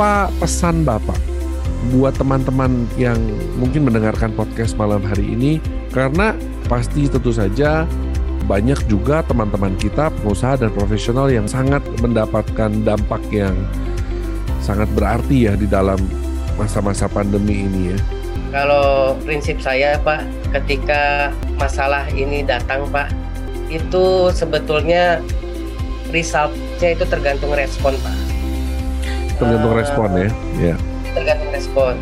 apa pesan Bapak buat teman-teman yang mungkin mendengarkan podcast malam hari ini? Karena pasti tentu saja banyak juga teman-teman kita pengusaha dan profesional yang sangat mendapatkan dampak yang sangat berarti ya di dalam masa-masa pandemi ini ya. Kalau prinsip saya Pak, ketika masalah ini datang Pak, itu sebetulnya resultnya itu tergantung respon Pak. Tergantung uh, respon ya. ya. Tergantung respon.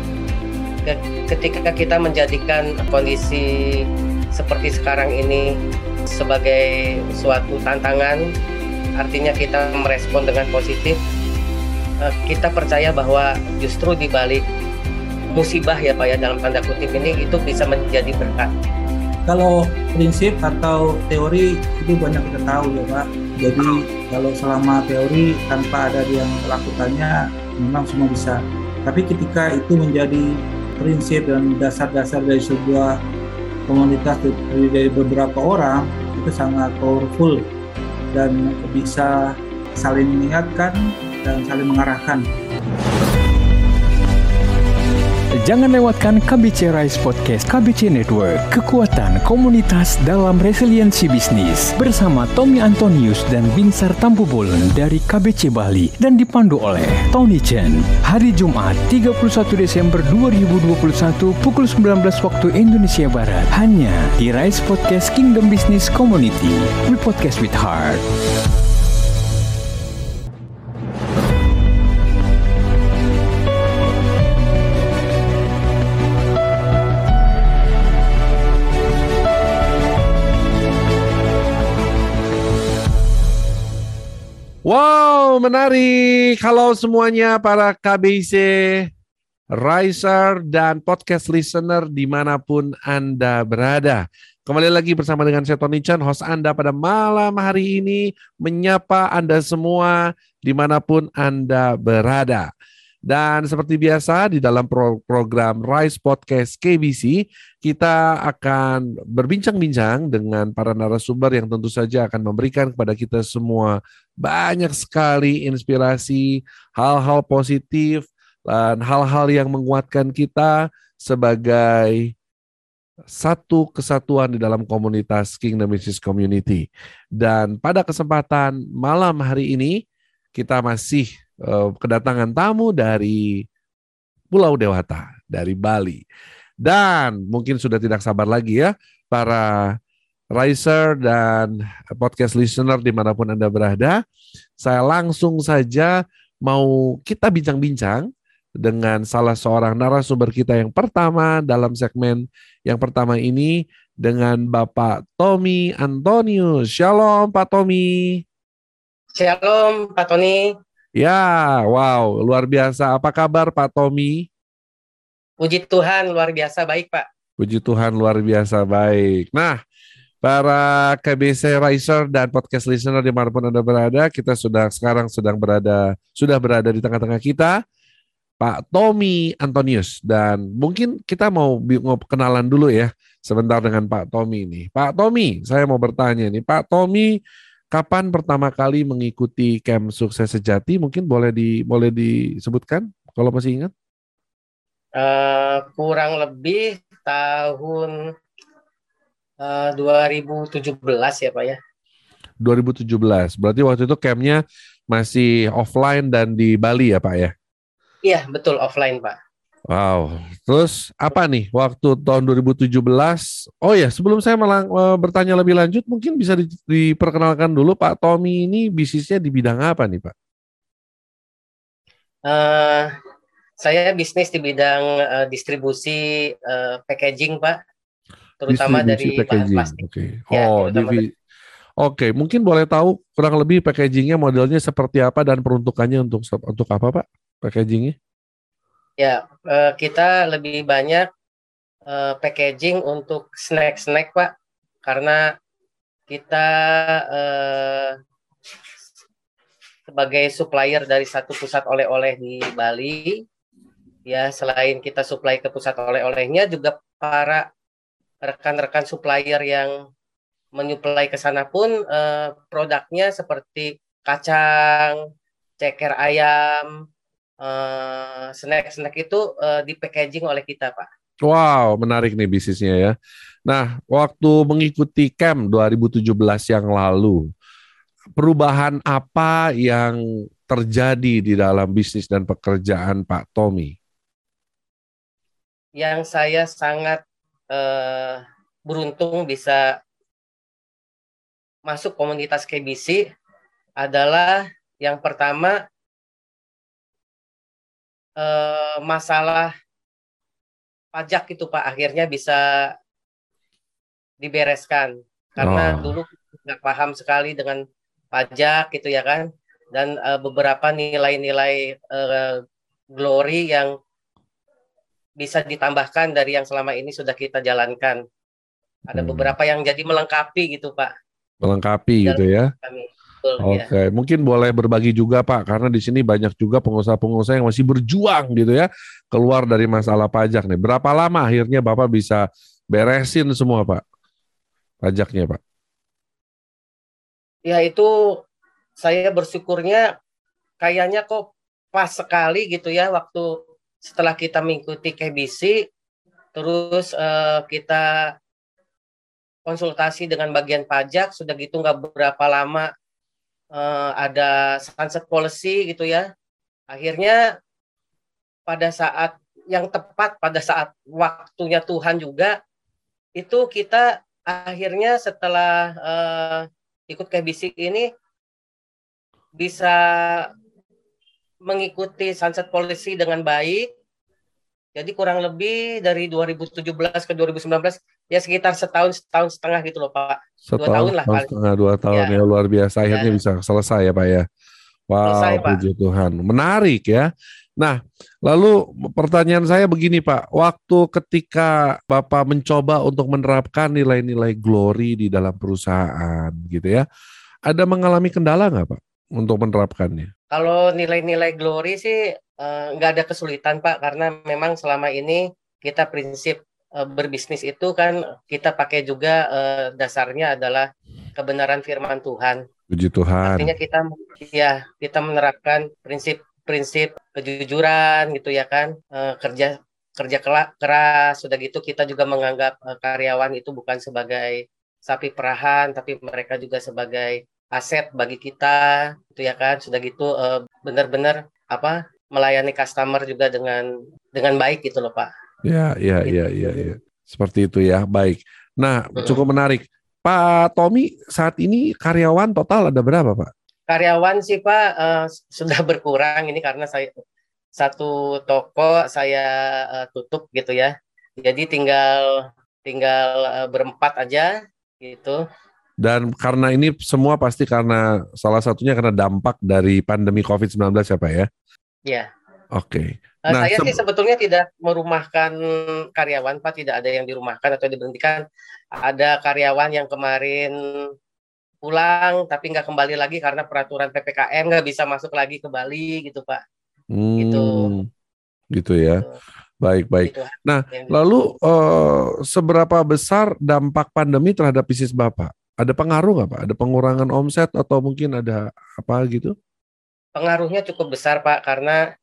Ketika kita menjadikan kondisi seperti sekarang ini sebagai suatu tantangan, artinya kita merespon dengan positif, eh, kita percaya bahwa justru di balik musibah ya Pak ya dalam tanda kutip ini itu bisa menjadi berkat. Kalau prinsip atau teori itu banyak kita tahu ya Pak. Jadi kalau selama teori tanpa ada yang melakukannya memang semua bisa. Tapi ketika itu menjadi prinsip dan dasar-dasar dari sebuah komunitas dari beberapa orang itu sangat powerful dan bisa saling mengingatkan dan saling mengarahkan. Jangan lewatkan KBC Rise Podcast KBC Network. Kekuatan komunitas dalam resiliensi bisnis bersama Tommy Antonius dan Binsar Tampubolon dari KBC Bali dan dipandu oleh Tony Chen. Hari Jumat 31 Desember 2021 pukul 19 waktu Indonesia Barat hanya di Rise Podcast Kingdom Business Community. We podcast with heart. Menarik. Halo semuanya para KBC Riser dan podcast listener di mana pun Anda berada. Kembali lagi bersama dengan saya Tony Chan, host Anda pada malam hari ini, menyapa Anda semua di mana pun Anda berada. Dan seperti biasa di dalam pro program Rise Podcast KBC, kita akan berbincang-bincang dengan para narasumber yang tentu saja akan memberikan kepada kita semua banyak sekali inspirasi, hal-hal positif, dan hal-hal yang menguatkan kita sebagai satu kesatuan di dalam komunitas Kingdom Business Community. Dan pada kesempatan malam hari ini, kita masih uh, kedatangan tamu dari Pulau Dewata, dari Bali. Dan mungkin sudah tidak sabar lagi ya para riser dan podcast listener di mana pun Anda berada. Saya langsung saja mau kita bincang-bincang dengan salah seorang narasumber kita yang pertama dalam segmen yang pertama ini dengan Bapak Tommy Antonius. Shalom Pak Tommy. Shalom Pak Tony. Ya, wow, luar biasa. Apa kabar Pak Tommy? Puji Tuhan, luar biasa baik Pak. Puji Tuhan, luar biasa baik. Nah, para KBC Riser dan podcast listener di mana pun Anda berada, kita sudah sekarang sedang berada, sudah berada di tengah-tengah kita, Pak Tommy Antonius. Dan mungkin kita mau, mau kenalan dulu ya, sebentar dengan Pak Tommy ini. Pak Tommy, saya mau bertanya nih, Pak Tommy kapan pertama kali mengikuti camp sukses sejati? Mungkin boleh di boleh disebutkan kalau masih ingat? Uh, kurang lebih tahun uh, 2017 ya Pak ya. 2017. Berarti waktu itu campnya masih offline dan di Bali ya Pak ya? Iya betul offline Pak. Wow. Terus apa nih waktu tahun 2017? Oh ya, sebelum saya malah e, bertanya lebih lanjut, mungkin bisa di, diperkenalkan dulu Pak Tommy ini bisnisnya di bidang apa nih Pak? Uh, saya bisnis di bidang uh, distribusi uh, packaging Pak, terutama distribusi dari packaging. plastik. Oke. Okay. Ya, oh, di, Oke, okay. mungkin boleh tahu kurang lebih packagingnya modelnya seperti apa dan peruntukannya untuk untuk apa Pak packagingnya? Ya, uh, kita lebih banyak uh, packaging untuk snack-snack, Pak. Karena kita uh, sebagai supplier dari satu pusat oleh-oleh di Bali, ya selain kita supply ke pusat oleh-olehnya, juga para rekan-rekan supplier yang menyuplai ke sana pun produknya seperti kacang, ceker ayam, uh, snack-snack itu uh, di packaging oleh kita, Pak. Wow, menarik nih bisnisnya ya. Nah, waktu mengikuti camp 2017 yang lalu, perubahan apa yang terjadi di dalam bisnis dan pekerjaan Pak Tommy? Yang saya sangat uh, beruntung bisa masuk komunitas KBC adalah yang pertama uh, masalah pajak itu Pak akhirnya bisa dibereskan karena oh. dulu nggak paham sekali dengan pajak gitu ya kan dan uh, beberapa nilai-nilai uh, glory yang bisa ditambahkan dari yang selama ini sudah kita jalankan. Ada hmm. beberapa yang jadi melengkapi gitu Pak. Melengkapi Dalam gitu ya. Kami. Ya. Oke, okay. ya. mungkin boleh berbagi juga Pak, karena di sini banyak juga pengusaha-pengusaha yang masih berjuang gitu ya, keluar dari masalah pajak nih. Berapa lama akhirnya Bapak bisa beresin semua Pak, pajaknya Pak? Ya itu saya bersyukurnya kayaknya kok pas sekali gitu ya waktu setelah kita mengikuti KBC, terus uh, kita konsultasi dengan bagian pajak, sudah gitu nggak berapa lama uh, ada sunset policy gitu ya. Akhirnya pada saat yang tepat pada saat waktunya Tuhan juga itu kita akhirnya setelah uh, ikut KBC ini bisa mengikuti sunset policy dengan baik. Jadi kurang lebih dari 2017 ke 2019 ya sekitar setahun setahun setengah gitu loh Pak. Setahun, dua tahun lah setahun setengah dua tahun ya, ya luar biasa akhirnya ya. bisa selesai ya Pak ya. Wow, selesai, puji Tuhan. Menarik ya. Nah, lalu pertanyaan saya begini Pak, waktu ketika Bapak mencoba untuk menerapkan nilai-nilai glory di dalam perusahaan gitu ya, ada mengalami kendala nggak Pak untuk menerapkannya? Kalau nilai-nilai glory sih eh, nggak uh, ada kesulitan Pak, karena memang selama ini kita prinsip berbisnis itu kan kita pakai juga uh, dasarnya adalah kebenaran firman Tuhan. Puji Tuhan. Artinya kita ya kita menerapkan prinsip-prinsip kejujuran gitu ya kan uh, kerja kerja keras sudah gitu kita juga menganggap uh, karyawan itu bukan sebagai sapi perahan tapi mereka juga sebagai aset bagi kita gitu ya kan sudah gitu uh, benar-benar apa melayani customer juga dengan dengan baik gitu loh Pak. Ya, ya, ya, ya, ya. Seperti itu ya. Baik. Nah, cukup menarik. Pak Tommy saat ini karyawan total ada berapa, Pak? Karyawan sih, Pak, uh, sudah berkurang ini karena saya satu toko saya uh, tutup gitu ya. Jadi tinggal tinggal uh, berempat aja gitu. Dan karena ini semua pasti karena salah satunya karena dampak dari pandemi COVID-19 ya, Pak ya? Iya. Oke. Okay. Nah, saya sih sebetulnya tidak merumahkan karyawan, Pak. Tidak ada yang dirumahkan atau diberhentikan. Ada karyawan yang kemarin pulang tapi nggak kembali lagi karena peraturan ppkm nggak bisa masuk lagi ke Bali gitu, Pak. Hmm, gitu. Gitu ya. Gitu. Baik, baik. Gitu. Nah, lalu uh, seberapa besar dampak pandemi terhadap bisnis Bapak? Ada pengaruh nggak Pak? Ada pengurangan omset atau mungkin ada apa gitu? Pengaruhnya cukup besar Pak karena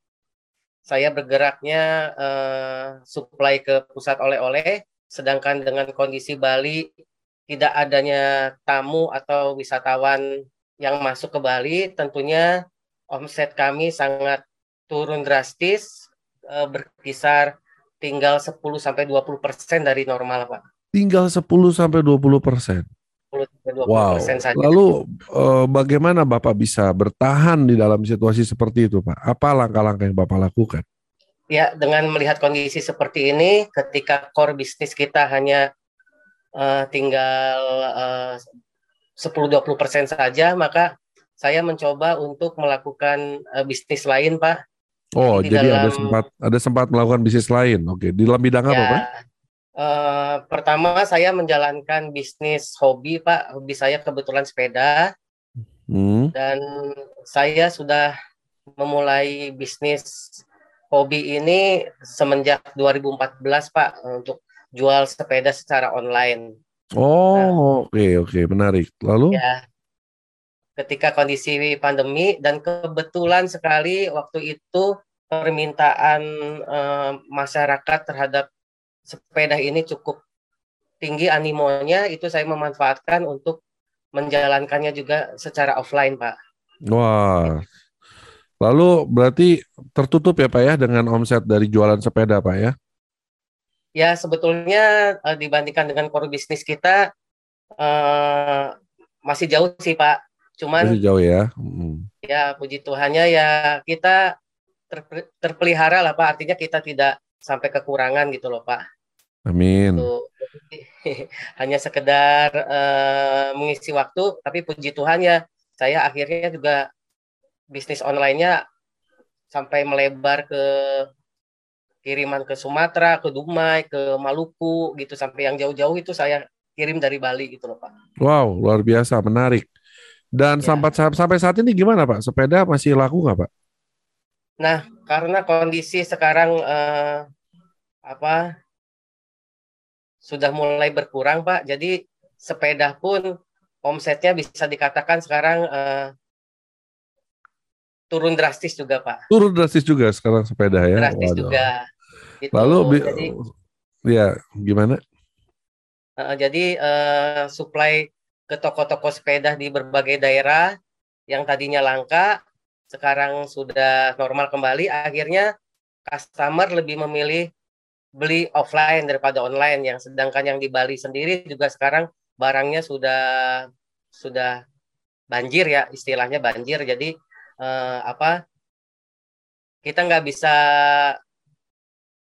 saya bergeraknya uh, supply ke pusat oleh-oleh, sedangkan dengan kondisi Bali tidak adanya tamu atau wisatawan yang masuk ke Bali, tentunya omset kami sangat turun drastis, uh, berkisar tinggal 10 sampai 20 persen dari normal, Pak. Tinggal 10 sampai 20 persen. Wow. Saja. Lalu eh, bagaimana Bapak bisa bertahan di dalam situasi seperti itu, Pak? Apa langkah-langkah yang Bapak lakukan? Ya, dengan melihat kondisi seperti ini, ketika core bisnis kita hanya uh, tinggal uh, 10-20 persen saja, maka saya mencoba untuk melakukan uh, bisnis lain, Pak. Oh, jadi, jadi dalam, ada sempat ada sempat melakukan bisnis lain. Oke, di dalam bidang ya, apa, Pak? Uh, pertama saya menjalankan bisnis hobi Pak, hobi saya kebetulan sepeda hmm. dan saya sudah memulai bisnis hobi ini semenjak 2014 Pak untuk jual sepeda secara online. Oh nah, oke okay, oke okay, menarik. Lalu? Ya, ketika kondisi pandemi dan kebetulan sekali waktu itu permintaan uh, masyarakat terhadap sepeda ini cukup tinggi animonya, itu saya memanfaatkan untuk menjalankannya juga secara offline, Pak. Wah. Lalu berarti tertutup ya Pak ya dengan omset dari jualan sepeda Pak ya? Ya sebetulnya uh, dibandingkan dengan core bisnis kita uh, masih jauh sih Pak. Cuman masih jauh ya. Hmm. Ya puji Tuhannya ya kita ter, terpelihara lah Pak. Artinya kita tidak sampai kekurangan gitu loh Pak. Amin. Gitu. Hanya sekedar uh, mengisi waktu, tapi puji Tuhan ya saya akhirnya juga bisnis online-nya sampai melebar ke kiriman ke Sumatera, ke Dumai, ke Maluku gitu sampai yang jauh-jauh itu saya kirim dari Bali gitu loh Pak. Wow, luar biasa, menarik. Dan ya. sampai sampai saat ini gimana Pak? Sepeda masih laku nggak Pak? Nah, karena kondisi sekarang eh, apa sudah mulai berkurang Pak, jadi sepeda pun omsetnya bisa dikatakan sekarang eh, turun drastis juga Pak. Turun drastis juga sekarang sepeda ya. Drastis Waduh. juga. Gitu. Lalu jadi, ya gimana? Uh, jadi uh, supply ke toko-toko sepeda di berbagai daerah yang tadinya langka sekarang sudah normal kembali. Akhirnya customer lebih memilih beli offline daripada online yang sedangkan yang di Bali sendiri juga sekarang barangnya sudah sudah banjir ya istilahnya banjir. Jadi uh, apa kita nggak bisa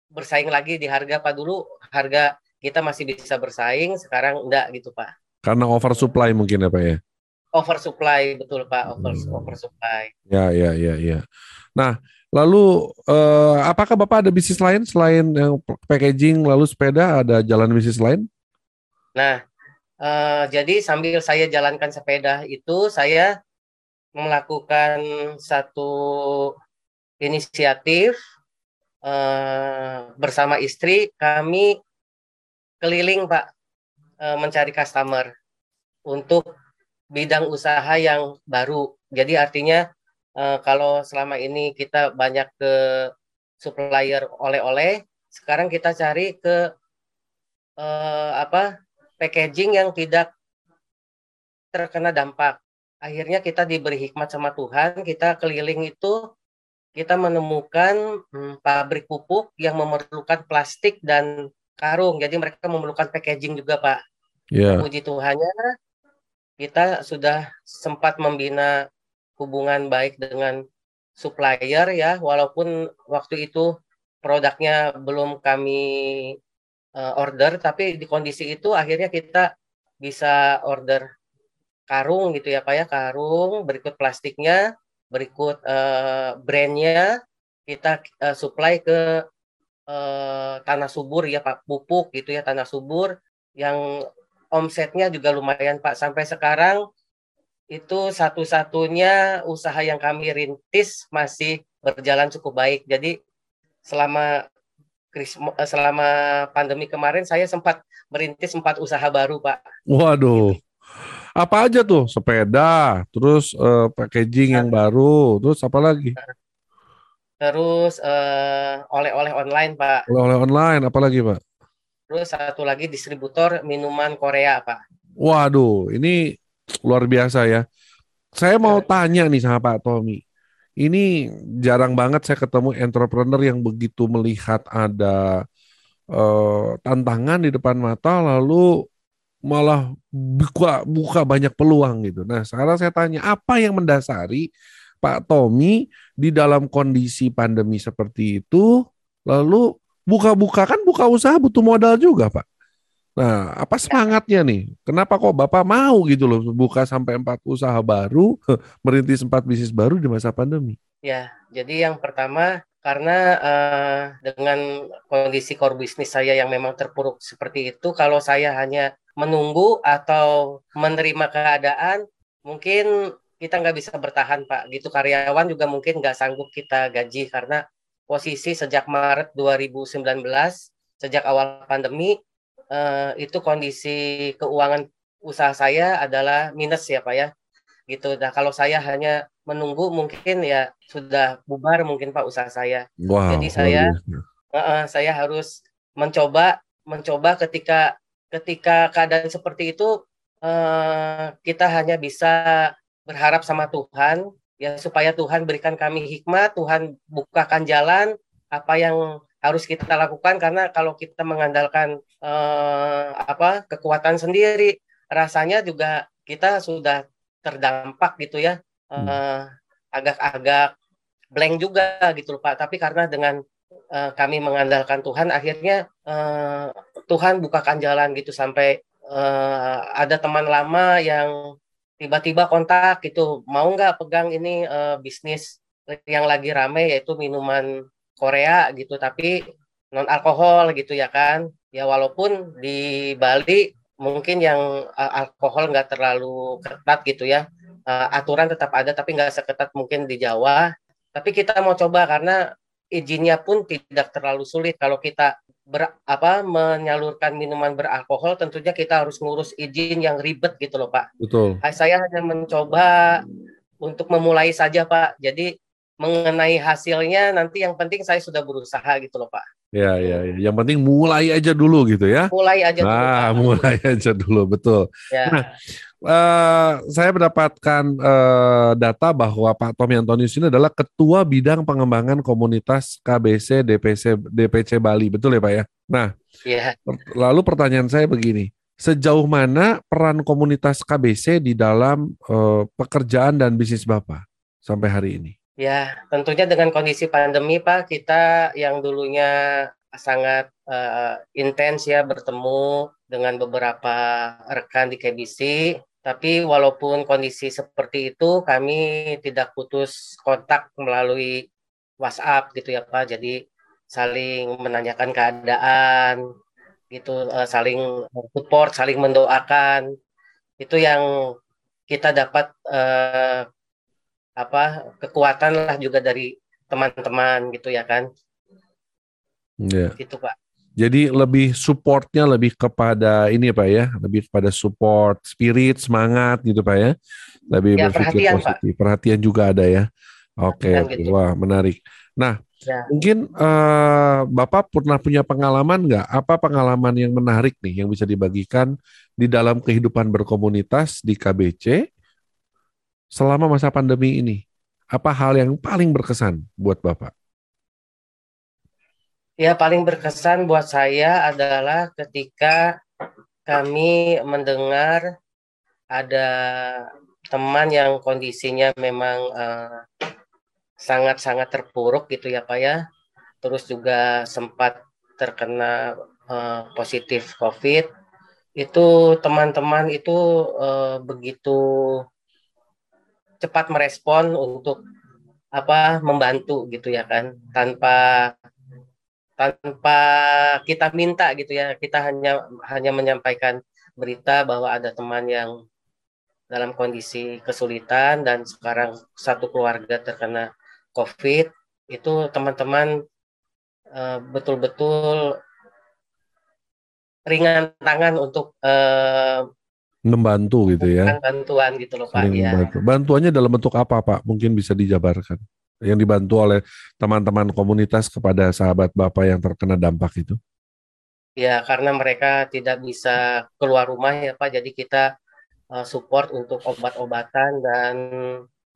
bersaing lagi di harga pak. Dulu harga kita masih bisa bersaing sekarang enggak gitu pak. Karena oversupply mungkin ya pak ya? Oversupply betul pak. Over hmm. oversupply. Ya ya ya ya. Nah lalu eh, apakah bapak ada bisnis lain selain yang packaging lalu sepeda ada jalan bisnis lain nah eh, jadi sambil saya jalankan sepeda itu saya melakukan satu inisiatif uh, bersama istri kami keliling Pak uh, mencari customer untuk bidang usaha yang baru. Jadi artinya uh, kalau selama ini kita banyak ke supplier oleh-oleh, sekarang kita cari ke uh, apa packaging yang tidak terkena dampak akhirnya kita diberi hikmat sama Tuhan, kita keliling itu kita menemukan hmm, pabrik pupuk yang memerlukan plastik dan karung. Jadi mereka memerlukan packaging juga, Pak. Yeah. Puji Tuhannya kita sudah sempat membina hubungan baik dengan supplier ya, walaupun waktu itu produknya belum kami uh, order, tapi di kondisi itu akhirnya kita bisa order karung gitu ya Pak ya. Karung berikut plastiknya berikut uh, brandnya kita uh, supply ke uh, tanah subur ya Pak. Pupuk gitu ya tanah subur yang omsetnya juga lumayan Pak. Sampai sekarang itu satu-satunya usaha yang kami rintis masih berjalan cukup baik jadi selama selama pandemi kemarin saya sempat merintis empat usaha baru Pak. Waduh. Gitu. Apa aja tuh? Sepeda, terus uh, packaging yang baru, terus apa lagi? Terus uh, oleh-oleh online, Pak. Oleh-oleh online, apa lagi, Pak? Terus satu lagi distributor minuman Korea, Pak. Waduh, ini luar biasa ya. Saya mau ya. tanya nih sama Pak Tommy. Ini jarang banget saya ketemu entrepreneur yang begitu melihat ada uh, tantangan di depan mata lalu malah buka buka banyak peluang gitu. Nah, sekarang saya tanya apa yang mendasari Pak Tommy di dalam kondisi pandemi seperti itu lalu buka-buka kan buka usaha butuh modal juga, Pak. Nah, apa semangatnya nih? Kenapa kok Bapak mau gitu loh buka sampai empat usaha baru, merintis empat bisnis baru di masa pandemi? Ya, jadi yang pertama karena uh, dengan kondisi core bisnis saya yang memang terpuruk seperti itu, kalau saya hanya menunggu atau menerima keadaan mungkin kita nggak bisa bertahan pak gitu karyawan juga mungkin nggak sanggup kita gaji karena posisi sejak Maret 2019 sejak awal pandemi eh, itu kondisi keuangan usaha saya adalah minus ya pak ya gitu. Nah kalau saya hanya menunggu mungkin ya sudah bubar mungkin Pak usaha saya. Wow, Jadi saya uh, uh, saya harus mencoba mencoba ketika ketika keadaan seperti itu uh, kita hanya bisa berharap sama Tuhan ya supaya Tuhan berikan kami hikmat, Tuhan bukakan jalan apa yang harus kita lakukan karena kalau kita mengandalkan uh, apa kekuatan sendiri rasanya juga kita sudah terdampak gitu ya uh, agak-agak blank juga gitu Pak. Tapi karena dengan uh, kami mengandalkan Tuhan akhirnya uh, Tuhan bukakan jalan gitu sampai uh, ada teman lama yang tiba-tiba kontak gitu mau nggak pegang ini uh, bisnis yang lagi rame yaitu minuman Korea gitu tapi non alkohol gitu ya kan ya walaupun di Bali mungkin yang uh, alkohol nggak terlalu ketat gitu ya uh, aturan tetap ada tapi nggak seketat mungkin di Jawa tapi kita mau coba karena izinnya pun tidak terlalu sulit kalau kita ber, apa menyalurkan minuman beralkohol tentunya kita harus ngurus izin yang ribet gitu loh Pak. Betul. Saya hanya mencoba untuk memulai saja Pak. Jadi mengenai hasilnya nanti yang penting saya sudah berusaha gitu loh Pak. Ya, ya, ya. Yang penting mulai aja dulu gitu ya. Mulai aja dulu. Nah, Pak. mulai aja dulu, betul. Ya. Nah, eh, saya mendapatkan eh, data bahwa Pak Tommy Antonius ini adalah Ketua Bidang Pengembangan Komunitas KBC DPC DPC Bali, betul ya Pak ya? Nah, ya. lalu pertanyaan saya begini, sejauh mana peran komunitas KBC di dalam eh, pekerjaan dan bisnis Bapak sampai hari ini? Ya, tentunya dengan kondisi pandemi Pak, kita yang dulunya sangat eh, intens ya bertemu dengan beberapa rekan di KBC, tapi walaupun kondisi seperti itu, kami tidak putus kontak melalui WhatsApp gitu ya Pak. Jadi saling menanyakan keadaan, gitu, eh, saling support, saling mendoakan. Itu yang kita dapat eh, apa kekuatan lah juga dari teman-teman gitu ya kan Ya. gitu pak Jadi lebih supportnya lebih kepada ini ya Pak ya, lebih kepada support, spirit, semangat gitu Pak ya. Lebih Ya, berpikir perhatian, Pak. positif. Perhatian juga ada ya. Oke, oke. gitu. wah menarik. Nah, Ya. mungkin eh, Bapak pernah punya pengalaman nggak? Apa pengalaman yang menarik nih yang bisa dibagikan di dalam kehidupan berkomunitas di KBC selama masa pandemi ini? Apa hal yang paling berkesan buat Bapak? ya paling berkesan buat saya adalah ketika kami mendengar ada teman yang kondisinya memang eh, sangat-sangat terpuruk gitu ya pak ya terus juga sempat terkena eh, positif COVID itu teman-teman itu eh, begitu cepat merespon untuk apa membantu gitu ya kan. Tanpa tanpa kita minta gitu ya. Kita hanya hanya menyampaikan berita bahwa ada teman yang dalam kondisi kesulitan dan sekarang satu keluarga terkena COVID itu teman-teman eh, betul-betul ringan tangan untuk eh, Membantu gitu ya. bantuan gitu loh Pak ya. membantu. Bantuannya dalam bentuk apa Pak? Mungkin bisa dijabarkan. Yang dibantu oleh teman-teman komunitas kepada sahabat Bapak yang terkena dampak itu. Ya, karena mereka tidak bisa keluar rumah ya Pak, jadi kita uh, support untuk obat-obatan dan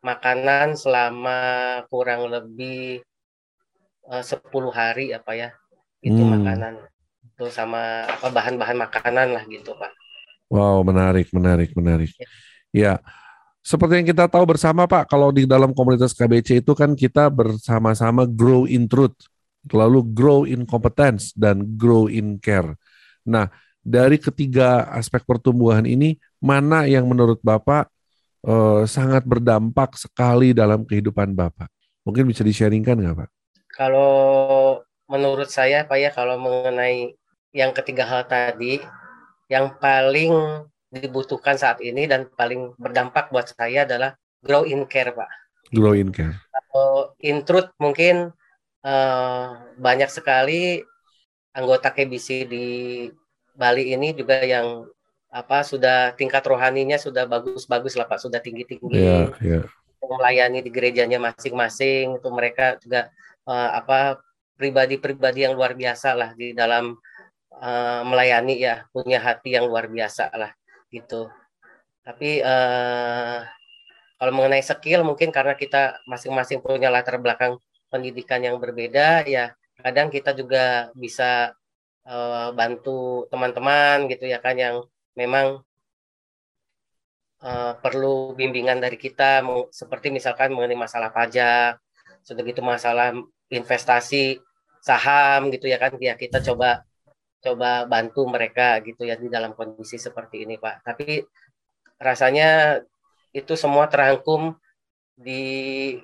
makanan selama kurang lebih uh, 10 hari apa ya. Itu Hmm. makanan. Itu sama apa bahan-bahan makanan lah gitu, Pak. Wow, menarik, menarik, menarik. Ya, seperti yang kita tahu bersama Pak, kalau di dalam komunitas KBC itu kan kita bersama-sama grow in truth, lalu grow in competence dan grow in care. Nah, dari ketiga aspek pertumbuhan ini, mana yang menurut Bapak eh, sangat berdampak sekali dalam kehidupan Bapak? Mungkin bisa di-sharingkan nggak Pak? Kalau menurut saya Pak ya kalau mengenai yang ketiga hal tadi yang paling dibutuhkan saat ini dan paling berdampak buat saya adalah grow in care, Pak. Grow in care. Kalau in truth mungkin eh, banyak sekali anggota KBC di Bali ini juga yang apa sudah tingkat rohaninya sudah bagus-bagus lah Pak, sudah tinggi-tinggi. Yeah, yeah. Melayani di gerejanya masing-masing itu mereka juga uh, apa pribadi-pribadi yang luar biasa lah di dalam uh, melayani ya, punya hati yang luar biasa lah gitu. Tapi uh, kalau mengenai skill mungkin karena kita masing-masing punya latar belakang pendidikan yang berbeda ya kadang kita juga bisa uh, bantu teman-teman gitu ya kan yang memang uh, perlu bimbingan dari kita seperti misalkan mengenai masalah pajak sudah gitu masalah investasi saham gitu ya kan ya kita coba coba bantu mereka gitu ya di dalam kondisi seperti ini Pak tapi rasanya itu semua terangkum di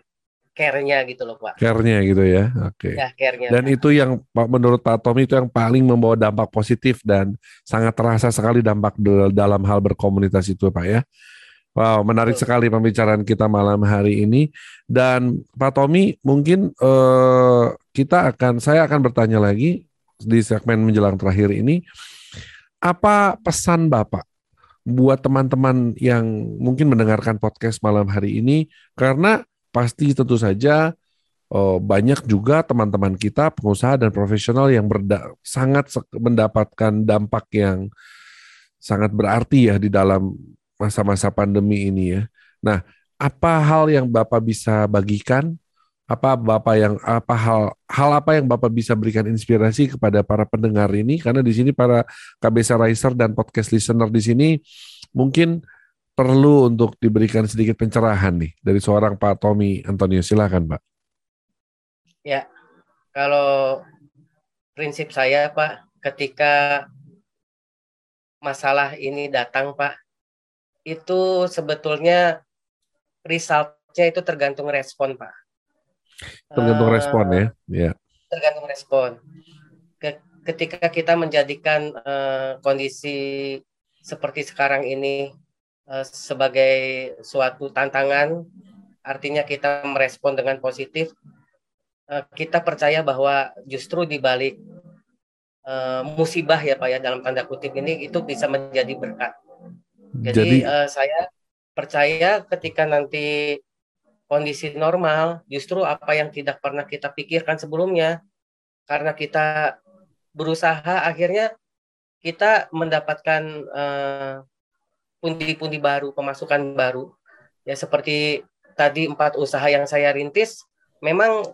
care-nya gitu loh Pak. Care-nya gitu ya. Oke. Okay. Ya, care-nya. Dan Pak. itu yang Pak menurut Pak Tommy itu yang paling membawa dampak positif dan sangat terasa sekali dampak dalam hal berkomunitas itu Pak ya. Wow, menarik Betul. sekali pembicaraan kita malam hari ini. Dan Pak Tommy, mungkin eh, kita akan, saya akan bertanya lagi di segmen menjelang terakhir ini, apa pesan Bapak buat teman-teman yang mungkin mendengarkan podcast malam hari ini? Karena pasti tentu saja oh, banyak juga teman-teman kita pengusaha dan profesional yang sangat mendapatkan dampak yang sangat berarti ya di dalam masa-masa pandemi ini ya. Nah, apa hal yang Bapak bisa bagikan? Apa Bapak yang apa hal hal apa yang Bapak bisa berikan inspirasi kepada para pendengar ini karena di sini para KBC Riser dan podcast listener di sini mungkin perlu untuk diberikan sedikit pencerahan nih dari seorang Pak Tommy Antonio. Silakan, Pak. Ya, kalau prinsip saya, Pak, ketika masalah ini datang, Pak, itu sebetulnya resultnya itu tergantung respon, Pak. Tergantung uh, respon ya, ya. Tergantung respon. Ketika kita menjadikan uh, kondisi seperti sekarang ini Eh, sebagai suatu tantangan, artinya kita merespon dengan positif. Eh, kita percaya bahwa justru di balik uh, musibah ya Pak ya dalam tanda kutip ini itu bisa menjadi berkat. Jadi, Jadi uh, saya percaya ketika nanti kondisi normal, justru apa yang tidak pernah kita pikirkan sebelumnya, karena kita berusaha akhirnya kita mendapatkan uh, pundi-pundi baru, pemasukan baru. Ya seperti tadi empat usaha yang saya rintis, memang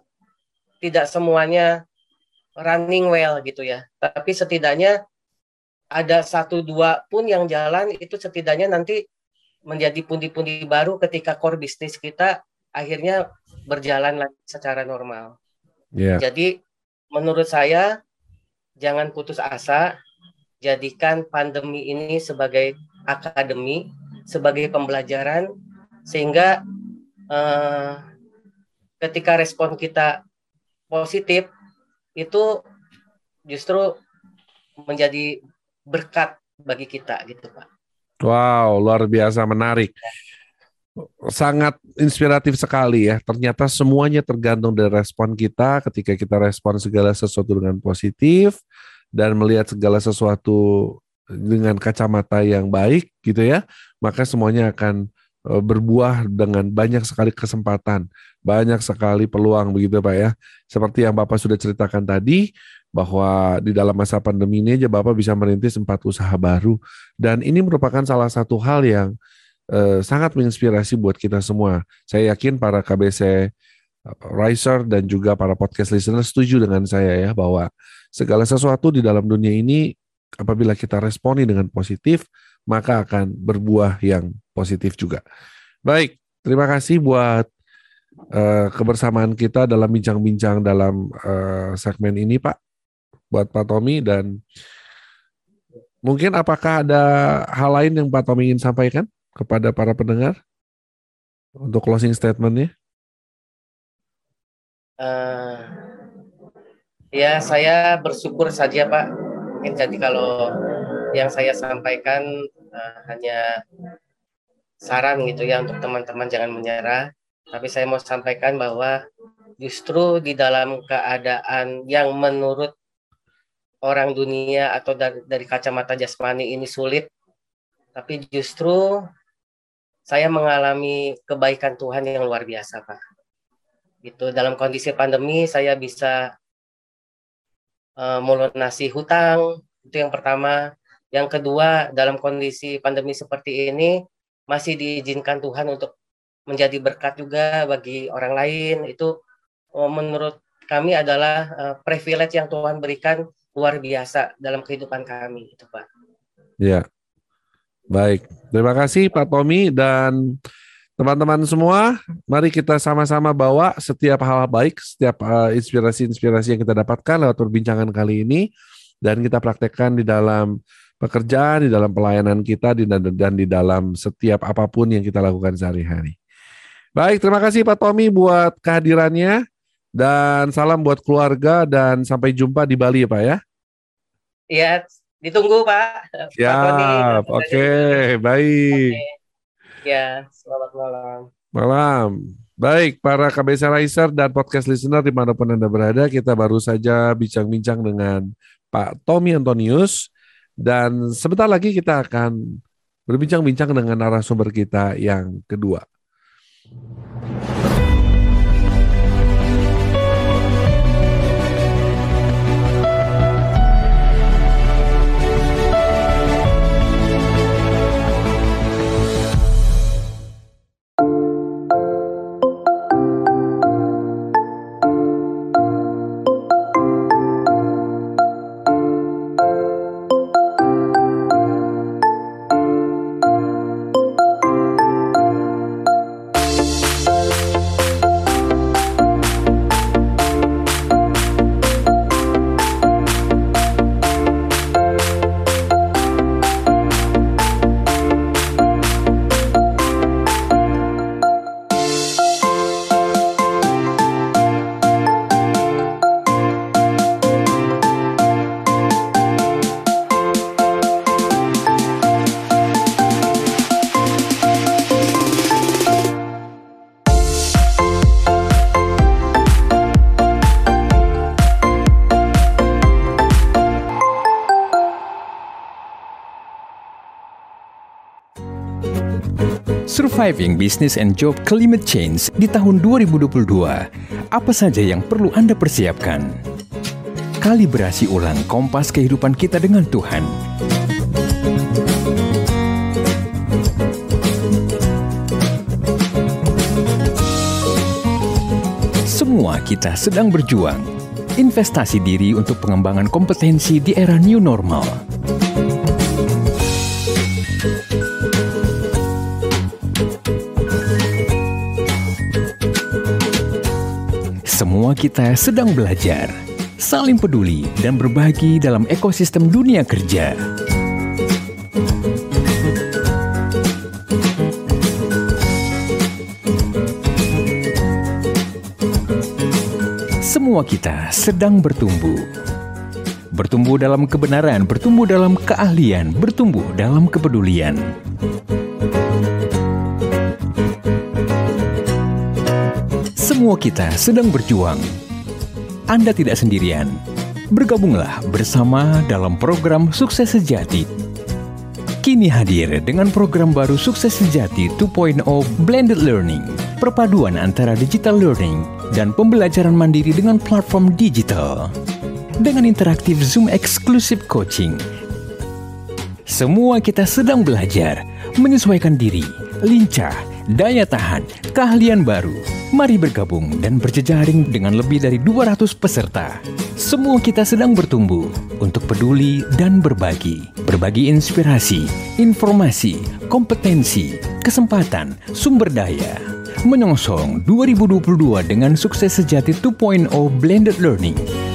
tidak semuanya running well gitu ya. Tapi setidaknya ada satu dua pun yang jalan itu setidaknya nanti menjadi pundi-pundi baru ketika core bisnis kita akhirnya berjalan lagi secara normal. Yeah. Jadi menurut saya jangan putus asa, jadikan pandemi ini sebagai akademi sebagai pembelajaran sehingga uh, ketika respon kita positif itu justru menjadi berkat bagi kita gitu Pak. Wow, luar biasa menarik. Sangat inspiratif sekali ya. Ternyata semuanya tergantung dari respon kita ketika kita respon segala sesuatu dengan positif dan melihat segala sesuatu dengan kacamata yang baik gitu ya, maka semuanya akan e, berbuah dengan banyak sekali kesempatan, banyak sekali peluang begitu Pak ya. Seperti yang Bapak sudah ceritakan tadi bahwa di dalam masa pandemi ini aja Bapak bisa merintis empat usaha baru dan ini merupakan salah satu hal yang eh, sangat menginspirasi buat kita semua. Saya yakin para KBC Riser dan juga para podcast listener setuju dengan saya ya bahwa segala sesuatu di dalam dunia ini apabila kita responi dengan positif, maka akan berbuah yang positif juga. Baik, terima kasih buat uh, kebersamaan kita dalam bincang-bincang dalam uh, segmen ini, Pak. Buat Pak Tommy dan mungkin apakah ada hal lain yang Pak Tommy ingin sampaikan kepada para pendengar untuk closing statementnya? Uh, ya, saya bersyukur saja, Pak mungkin jadi kalau yang saya sampaikan uh, hanya saran gitu ya untuk teman-teman jangan menyerah tapi saya mau sampaikan bahwa justru di dalam keadaan yang menurut orang dunia atau dari, dari kacamata jasmani ini sulit tapi justru saya mengalami kebaikan Tuhan yang luar biasa, Pak. Itu dalam kondisi pandemi saya bisa uh, melunasi hutang, itu yang pertama. Yang kedua, dalam kondisi pandemi seperti ini masih diizinkan Tuhan untuk menjadi berkat juga bagi orang lain. Itu uh, menurut kami adalah uh, privilege yang Tuhan berikan luar biasa dalam kehidupan kami, itu Pak. Ya, baik. Terima kasih Pak Tommy dan teman-teman semua. Mari kita sama-sama bawa setiap hal baik, setiap inspirasi-inspirasi uh, yang kita dapatkan lewat perbincangan kali ini dan kita praktekkan di dalam pekerjaan, di dalam pelayanan kita, dan di dalam setiap apa pun yang kita lakukan sehari-hari. Baik, terima kasih Pak Tommy buat kehadirannya dan salam buat keluarga dan sampai jumpa di Bali ya Pak ya. Iya, ditunggu Pak. Siap, oke, okay, baik. Okay. Ya, selamat malam. Malam. Baik, para KBC Riser dan podcast listener di mana pun Anda berada, kita baru saja bincang-bincang dengan Pak Tommy Antonius dan sebentar lagi kita akan berbincang-bincang dengan narasumber kita yang kedua. Surviving Business and Job Climate Change di tahun 2022. Apa saja yang perlu Anda persiapkan? Kalibrasi ulang kompas kehidupan kita dengan Tuhan. Semua kita sedang berjuang. Investasi diri untuk pengembangan kompetensi di era new normal kita sedang belajar, saling peduli, dan berbagi dalam ekosistem dunia kerja. Semua kita sedang bertumbuh. Bertumbuh dalam kebenaran, bertumbuh dalam keahlian, bertumbuh dalam kepedulian. Semua kita sedang berjuang. Anda tidak sendirian. Bergabunglah bersama dalam program Sukses Sejati. Kini hadir dengan program baru Sukses Sejati 2.0 Blended Learning. Perpaduan antara digital learning dan pembelajaran mandiri dengan platform digital. Dengan interaktif Zoom eksklusif coaching. Semua kita sedang belajar, menyesuaikan diri, lincah, daya tahan, keahlian baru. Mari bergabung dan berjejaring dengan lebih dari 200 peserta. Semua kita sedang bertumbuh untuk peduli dan berbagi. Berbagi inspirasi, informasi, kompetensi, kesempatan, sumber daya. Menyongsong 2022 dengan sukses sejati 2.0 Blended Learning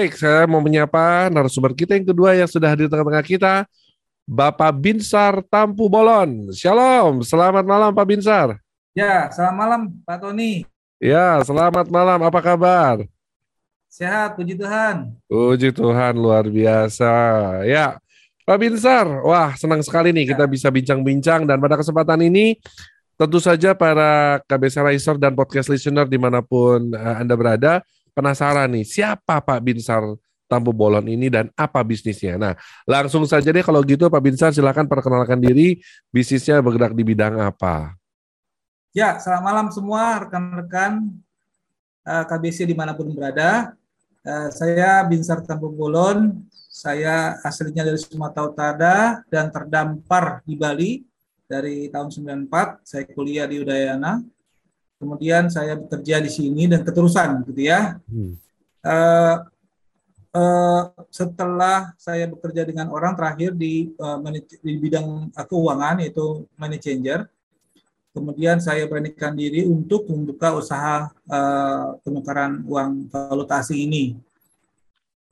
Baik, saya mau menyapa narasumber kita yang kedua yang sudah hadir di tengah-tengah kita, Bapak Binsar Tampu Bolon. Shalom, selamat malam Pak Binsar. Ya, selamat malam Pak Tony. Ya, selamat malam. Apa kabar? Sehat, puji Tuhan. Puji Tuhan, luar biasa. Ya, Pak Binsar, wah senang sekali nih kita bisa bincang-bincang dan pada kesempatan ini tentu saja para KBC Riser dan podcast listener di mana pun uh, Anda berada penasaran nih siapa Pak Binsar Tampu Bolon ini dan apa bisnisnya. Nah langsung saja deh kalau gitu Pak Binsar silakan perkenalkan diri bisnisnya bergerak di bidang apa. Ya, selamat malam semua rekan-rekan eh, KBC di mana pun berada. Uh, saya Binsar Tampu Bolon, saya aslinya dari Sumatera Utara dan terdampar di Bali dari tahun 94. Saya kuliah di Udayana. Kemudian saya bekerja di sini dan keterusan gitu ya. Hmm. Uh, uh, setelah saya bekerja dengan orang terakhir di uh, di bidang uh, keuangan yaitu money changer. Kemudian saya beranikan diri untuk membuka usaha uh, penukaran uang valuta asing ini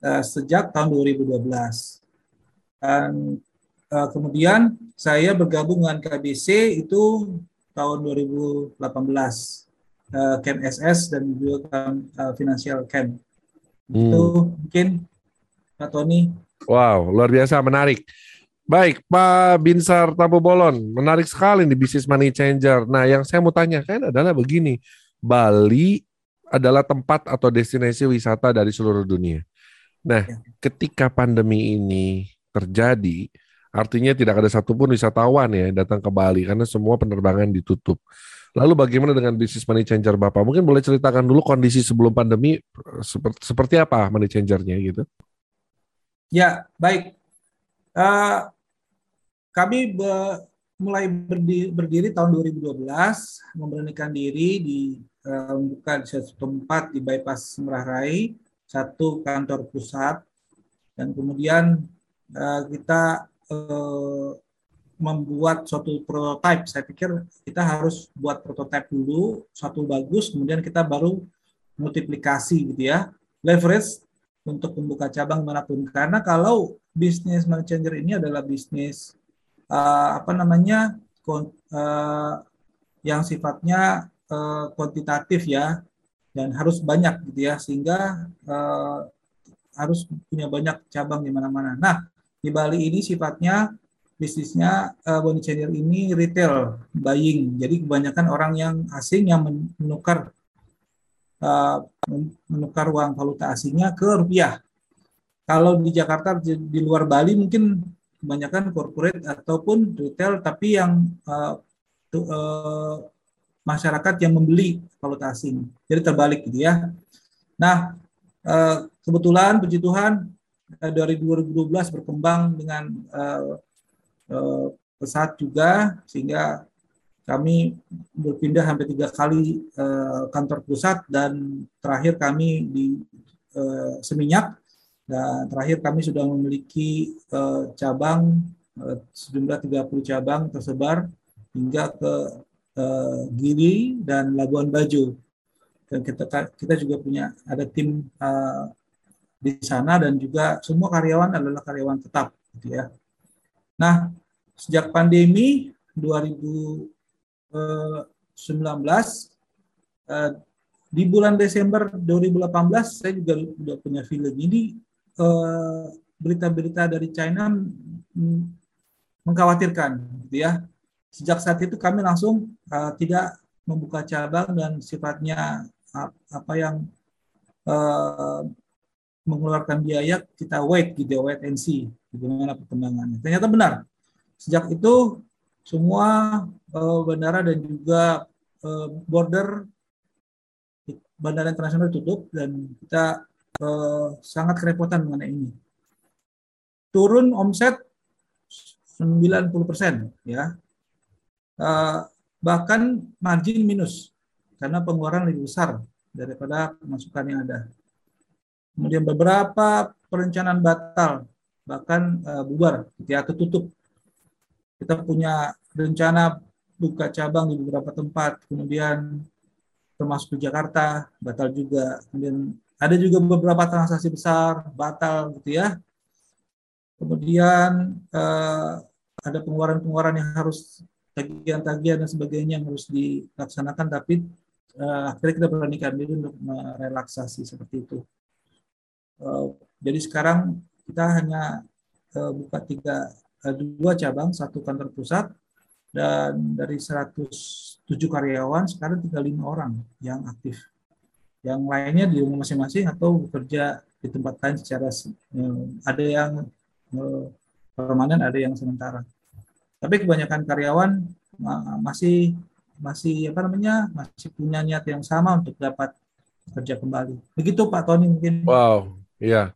uh, sejak tahun 2012. Dan uh, kemudian saya bergabung dengan KBC itu tahun 2018 uh, Camp SS dan juga uh, Financial Camp. Hmm. Itu mungkin Pak Tony. Wow, luar biasa menarik. Baik, Pak Binsar Tabu Bolon, menarik sekali nih bisnis money changer. Nah, yang saya mau tanyakan adalah begini, Bali adalah tempat atau destinasi wisata dari seluruh dunia. Nah, ya. ketika pandemi ini terjadi, artinya tidak ada satupun wisatawan ya datang ke Bali karena semua penerbangan ditutup. Lalu bagaimana dengan bisnis money changer Bapak? Mungkin boleh ceritakan dulu kondisi sebelum pandemi seperti, seperti apa money changernya gitu? Ya, baik. Uh, kami be, mulai berdiri, berdiri tahun 2012, memberanikan diri di uh, membuka satu tempat di bypass Merah Rai, satu kantor pusat dan kemudian uh, kita uh, membuat suatu prototipe. Saya pikir kita harus buat prototipe dulu, satu bagus, kemudian kita baru multiplikasi gitu ya, leverage untuk membuka cabang mana pun. Karena kalau bisnis money changer ini adalah bisnis uh, apa namanya uh, yang sifatnya uh, kuantitatif ya, dan harus banyak gitu ya sehingga uh, harus punya banyak cabang di mana-mana. Nah di Bali ini sifatnya bisnisnya uh, Boni Changer ini retail buying. Jadi kebanyakan orang yang asing yang menukar uh, menukar uang valuta asingnya ke rupiah. Kalau di Jakarta di, di luar Bali mungkin kebanyakan corporate ataupun retail tapi yang uh, uh, masyarakat yang membeli valuta asing. Jadi terbalik gitu ya. Nah, eh, kebetulan puji Tuhan eh, dari 2012 berkembang dengan eh, pesat juga sehingga kami berpindah hampir tiga kali kantor pusat dan terakhir kami di Seminyak dan terakhir kami sudah memiliki cabang sejumlah 30 cabang tersebar hingga ke uh, Giri dan Labuan Bajo. Dan kita kita juga punya ada tim uh, di sana dan juga semua karyawan adalah karyawan tetap gitu ya. Nah, sejak pandemi 2019 uh, di bulan Desember 2018 saya juga sudah punya film ini berita-berita dari China mengkhawatirkan gitu ya Sejak saat itu kami langsung tidak membuka cabang dan sifatnya apa yang mengeluarkan biaya kita wait gitu ya, wait and see bagaimana perkembangannya. Ternyata benar. Sejak itu semua uh, bandara dan juga uh, border bandara internasional tutup dan kita uh, sangat kerepotan mengenai ini. Turun omset 90% ya uh, bahkan margin minus karena pengeluaran lebih besar daripada pemasukan yang ada. Kemudian beberapa perencanaan batal, bahkan uh, bubar, ya tutup. Kita punya rencana buka cabang di beberapa tempat, kemudian termasuk di Jakarta, batal juga. Kemudian ada juga beberapa transaksi besar, batal gitu ya. Kemudian uh, ada pengeluaran-pengeluaran yang harus tagihan-tagihan dan sebagainya yang harus dilaksanakan tapi uh, akhirnya kita beranikan diri untuk merelaksasi seperti itu. Uh, jadi sekarang kita hanya uh, buka tiga uh, dua cabang, satu kantor pusat dan dari 107 karyawan sekarang tinggal lima orang yang aktif. Yang lainnya di rumah masing-masing atau bekerja di tempat lain secara ada yang permanen, ada yang sementara. Tapi kebanyakan karyawan masih masih apa namanya masih punya niat yang sama untuk dapat kerja kembali. Begitu Pak Tony mungkin. Wow, iya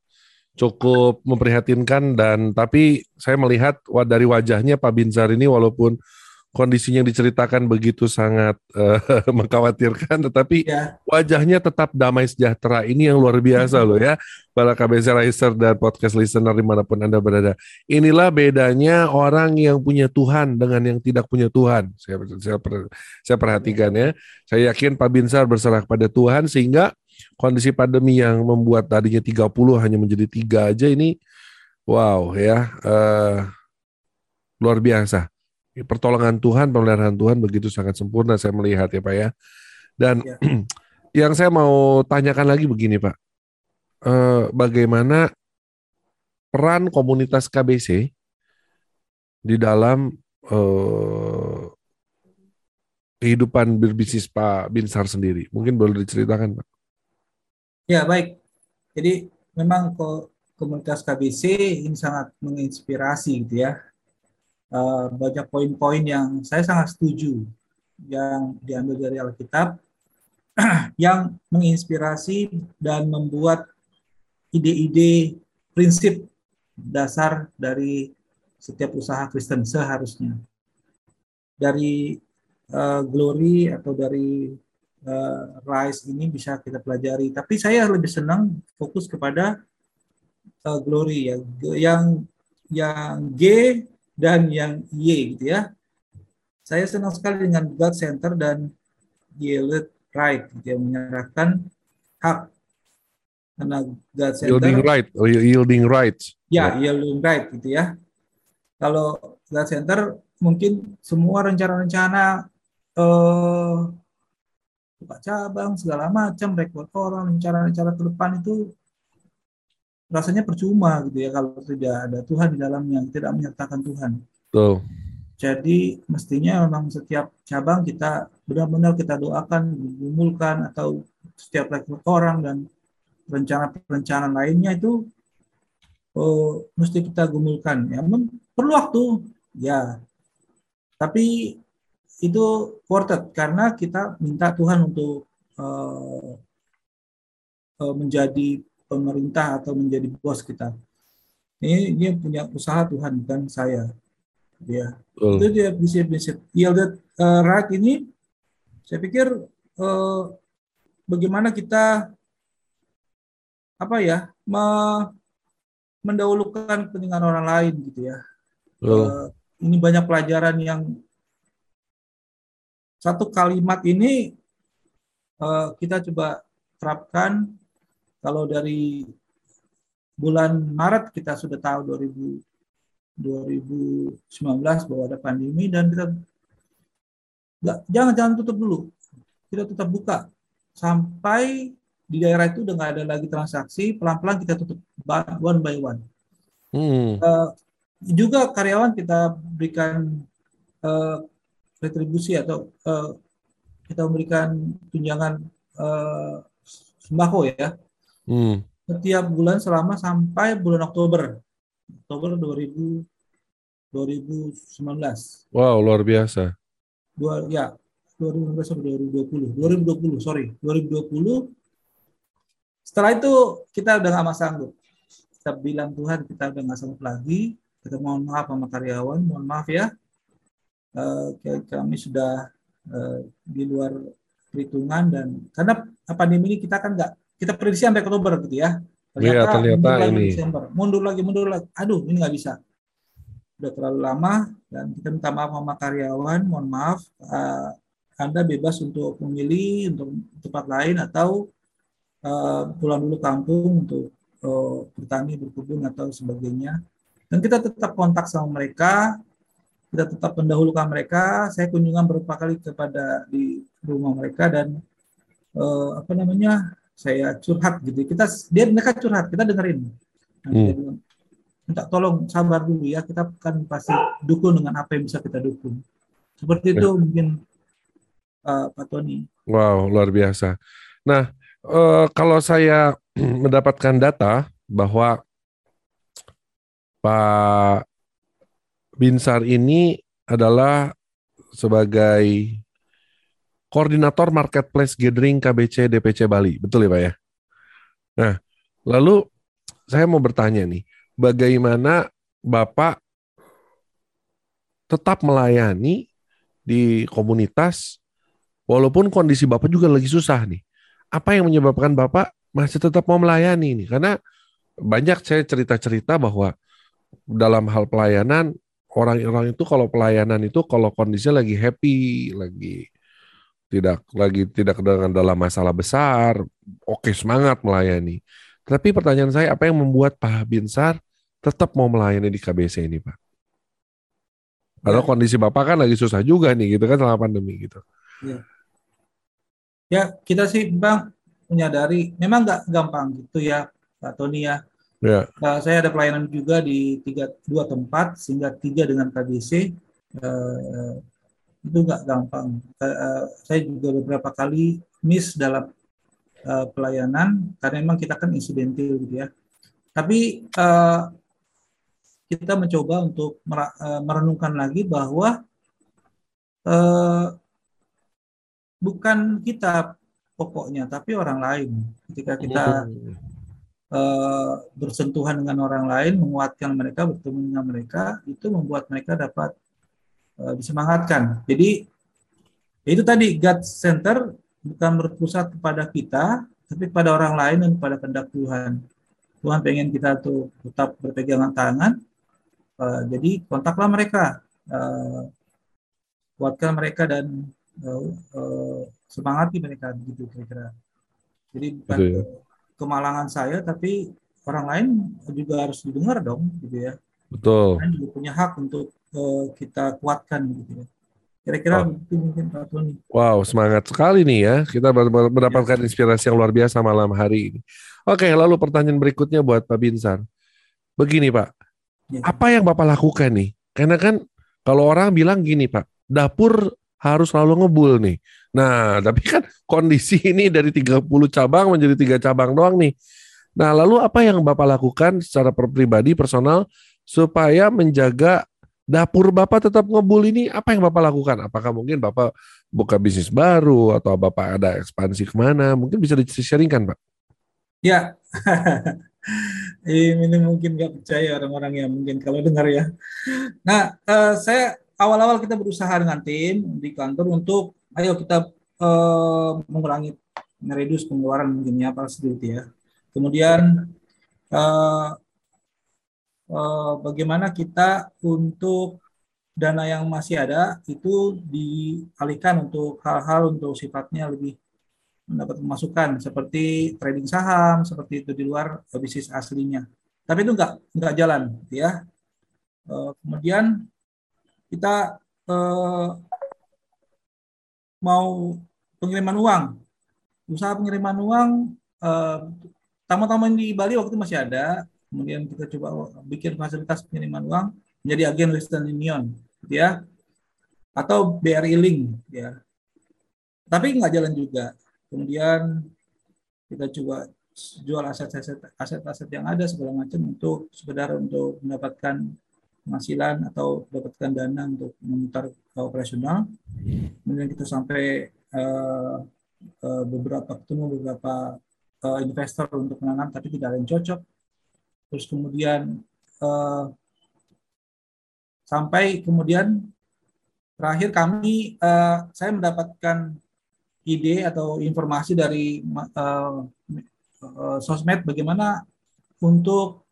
cukup memprihatinkan dan tapi saya melihat dari wajahnya Pak Binzar ini walaupun kondisinya yang diceritakan begitu sangat uh, mengkhawatirkan, tetapi ya. wajahnya tetap damai sejahtera. Ini yang luar biasa loh ya, para KBC Riser dan podcast listener di mana pun Anda berada. Inilah bedanya orang yang punya Tuhan dengan yang tidak punya Tuhan. Saya, saya, saya perhatikan ya. Saya yakin Pak Binsar berserah pada Tuhan sehingga kondisi pandemi yang membuat tadinya 30 hanya menjadi tiga aja ini, wow ya, uh, luar biasa pertolongan Tuhan, pemeliharaan Tuhan begitu sangat sempurna saya melihat ya Pak ya. Dan ya. yang saya mau tanyakan lagi begini Pak, eh, bagaimana peran komunitas KBC di dalam eh, kehidupan berbisnis Pak Binsar sendiri? Mungkin boleh diceritakan Pak. Ya baik, jadi memang komunitas KBC ini sangat menginspirasi gitu ya uh, banyak poin-poin yang saya sangat setuju yang diambil dari Alkitab yang menginspirasi dan membuat ide-ide prinsip dasar dari setiap usaha Kristen seharusnya. Dari uh, glory atau dari uh, rise ini bisa kita pelajari. Tapi saya lebih senang fokus kepada uh, glory ya. Yang yang G dan yang Y gitu ya. Saya senang sekali dengan God Center dan Yield Right gitu ya, menyerahkan hak karena God Center yielding right oh, yielding right ya yielding right gitu ya kalau God Center mungkin semua rencana-rencana eh, buka cabang segala macam rekrut orang rencana-rencana ke depan itu rasanya percuma gitu ya kalau tidak ada Tuhan di dalamnya, tidak menyertakan Tuhan. Betul. Jadi mestinya memang setiap cabang kita benar-benar kita doakan, gumulkan atau setiap rekrut orang dan rencana-rencana lainnya itu oh, mesti kita gumulkan. Ya, perlu waktu, ya. Tapi itu worth it karena kita minta Tuhan untuk uh, uh, menjadi pemerintah atau menjadi bos kita. Ini dia punya usaha Tuhan bukan saya. Oh. itu dia prinsip-prinsip yielded uh, right ini. Saya pikir uh, bagaimana kita apa ya me, mendahulukan kepentingan orang lain gitu ya. Oh. Uh, ini banyak pelajaran yang satu kalimat ini uh, kita coba terapkan. Kalau dari bulan Maret kita sudah tahu 2000 2019 bahwa ada pandemi dan kita nggak jangan jangan tutup dulu. Kita tetap buka. Sampai di daerah itu udah nggak ada lagi transaksi pelan-pelan kita tutup one by one. Hmm. uh, juga karyawan kita berikan uh, retribusi atau uh, kita memberikan tunjangan uh, sembako ya Hmm. Setiap bulan selama sampai bulan Oktober. Oktober 2000 2019. Wow, luar biasa. Dua, ya, 2019 sampai 2020. 2020, sorry. 2020. Setelah itu kita udah nggak sanggup. Kita bilang Tuhan kita udah nggak sanggup lagi. Kita mohon maaf sama karyawan, mohon maaf ya. Uh, kami sudah uh, di luar perhitungan dan karena pandemi ini kita kan nggak kita prediksi sampai Oktober gitu ya. Ternyata, ya, ternyata mundur ini. Lagi Desember. Mundur lagi, mundur lagi. Aduh, ini nggak bisa. Udah terlalu lama dan kita minta maaf sama karyawan. Mohon maaf, uh, Anda bebas untuk memilih untuk tempat lain atau uh, pulang dulu kampung untuk uh, bertani, berkebun atau sebagainya. Dan kita tetap kontak sama mereka, kita tetap mendahulukan mereka. Saya kunjungan beberapa kali kepada di rumah mereka dan uh, apa namanya saya curhat gitu kita dia mereka curhat kita dengerin nah, hmm. minta tolong sabar dulu ya kita kan pasti dukung dengan apa yang bisa kita dukung seperti itu Ya. mungkin uh, Pak Tony Wow, luar biasa. Nah, eh, kalau saya mendapatkan data bahwa Pak Binsar ini adalah sebagai koordinator marketplace gathering KBC DPC Bali, betul ya Pak ya? Nah, lalu saya mau bertanya nih, bagaimana Bapak tetap melayani di komunitas walaupun kondisi Bapak juga lagi susah nih. Apa yang menyebabkan Bapak masih tetap mau melayani ini? Karena banyak saya cerita-cerita bahwa dalam hal pelayanan orang-orang itu kalau pelayanan itu kalau kondisinya lagi happy, lagi tidak lagi tidak dengan dalam masalah besar, oke semangat melayani. Tapi pertanyaan saya apa yang membuat Pak Binsar tetap mau melayani di KBC ini, Pak? Padahal kondisi Bapak kan lagi susah juga nih gitu kan selama pandemi gitu. ya kita sih bang menyadari memang nggak gampang gitu ya Pak Tony ya Ya, Nah, saya ada pelayanan juga di tiga dua tempat sehingga tiga dengan KBC eh, itu nggak gampang. Eh, saya juga beberapa kali miss dalam eh, pelayanan karena memang kita kan insidentil gitu ya. Tapi eh, kita mencoba untuk merenungkan lagi bahwa eh, bukan kita pokoknya, tapi orang lain. Ketika kita eh, bersentuhan dengan orang lain, menguatkan mereka, bertemu dengan mereka, itu membuat mereka dapat eh, disemangatkan. Jadi itu tadi God Center bukan berpusat kepada kita, tapi pada orang lain dan pada kehendak Tuhan. Tuhan pengen kita tuh tetap berpegangan tangan. Eh, jadi kontaklah mereka, eh, kuatkan mereka dan eh, eh, semangati mereka gitu kira-kira. Jadi bukan. Kemalangan saya, tapi orang lain juga harus didengar dong, gitu ya. betul. Kan juga punya hak untuk eh, kita kuatkan, gitu ya. Kira-kira Oh. itu mungkin Pak Tony. Wow, semangat sekali nih ya. Kita mendapatkan inspirasi yang luar biasa malam hari ini. Oke, lalu pertanyaan berikutnya buat Pak Binsar. Begini Pak, Ya. apa yang Bapak lakukan nih? Karena kan kalau orang bilang gini Pak, dapur harus selalu ngebul nih. Nah, tapi kan kondisi ini dari 30 cabang menjadi tiga cabang doang nih. Nah, lalu apa yang Bapak lakukan secara pribadi, personal, supaya menjaga dapur Bapak tetap ngebul ini? Apa yang Bapak lakukan? Apakah mungkin Bapak buka bisnis baru atau Bapak ada ekspansi ke mana? Mungkin bisa di-sharingkan, Pak. Ya, ini mungkin nggak percaya orang-orang yang mungkin kalau dengar ya. Nah, eh, saya awal-awal kita berusaha dengan tim di kantor untuk, ayo kita eh, mengurangi, mereduce pengeluaran mungkin ya, para security ya. Kemudian eh, eh, bagaimana kita untuk dana yang masih ada itu dialihkan untuk hal-hal untuk sifatnya lebih mendapat masukan seperti trading saham seperti itu di luar bisnis aslinya. Tapi itu nggak nggak jalan, gitu ya. Kemudian kita eh, mau pengiriman uang, usaha pengiriman uang, eh, tamu-tamu di Bali waktu itu masih ada. Kemudian kita coba bikin fasilitas pengiriman uang menjadi agen Western Union, gitu ya, atau BRI Link, ya. Tapi nggak jalan juga kemudian kita coba jual aset-aset aset-aset yang ada segala macam untuk sekedar untuk mendapatkan penghasilan atau mendapatkan dana untuk memutar operasional. Kemudian kita sampai eh, eh, beberapa ketemu beberapa eh, investor untuk menanam tapi tidak ada yang cocok. Terus kemudian eh, sampai kemudian terakhir kami eh, saya mendapatkan ide atau informasi dari uh, uh, sosmed bagaimana untuk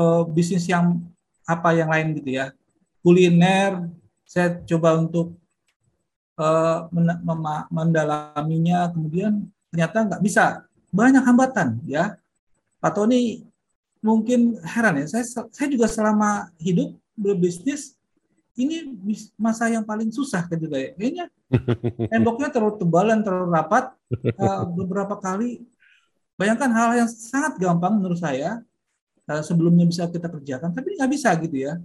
uh, bisnis yang apa yang lain gitu ya. Kuliner saya coba untuk uh, men mendalaminya kemudian ternyata nggak bisa. Banyak hambatan ya. Pak Tony mungkin heran ya saya saya juga selama hidup berbisnis ini masa yang paling susah kan juga ya. Kayaknya temboknya terlalu tebal dan terlalu rapat. Uh, beberapa kali bayangkan hal yang sangat gampang menurut saya sebelumnya bisa kita kerjakan, tapi nggak bisa gitu ya.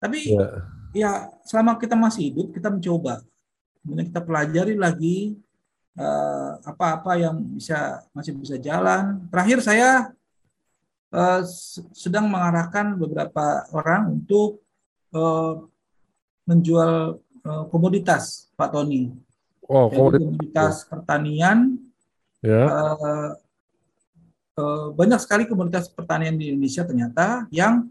Tapi yeah. ya selama kita masih hidup, kita mencoba. Kemudian kita pelajari lagi apa-apa uh, yang bisa masih bisa jalan. Terakhir saya uh, sedang mengarahkan beberapa orang untuk uh, menjual uh, komoditas, Pak Tony. Oh, komoditas, komoditas pertanian. Ya. Uh, banyak sekali komoditas pertanian di Indonesia ternyata yang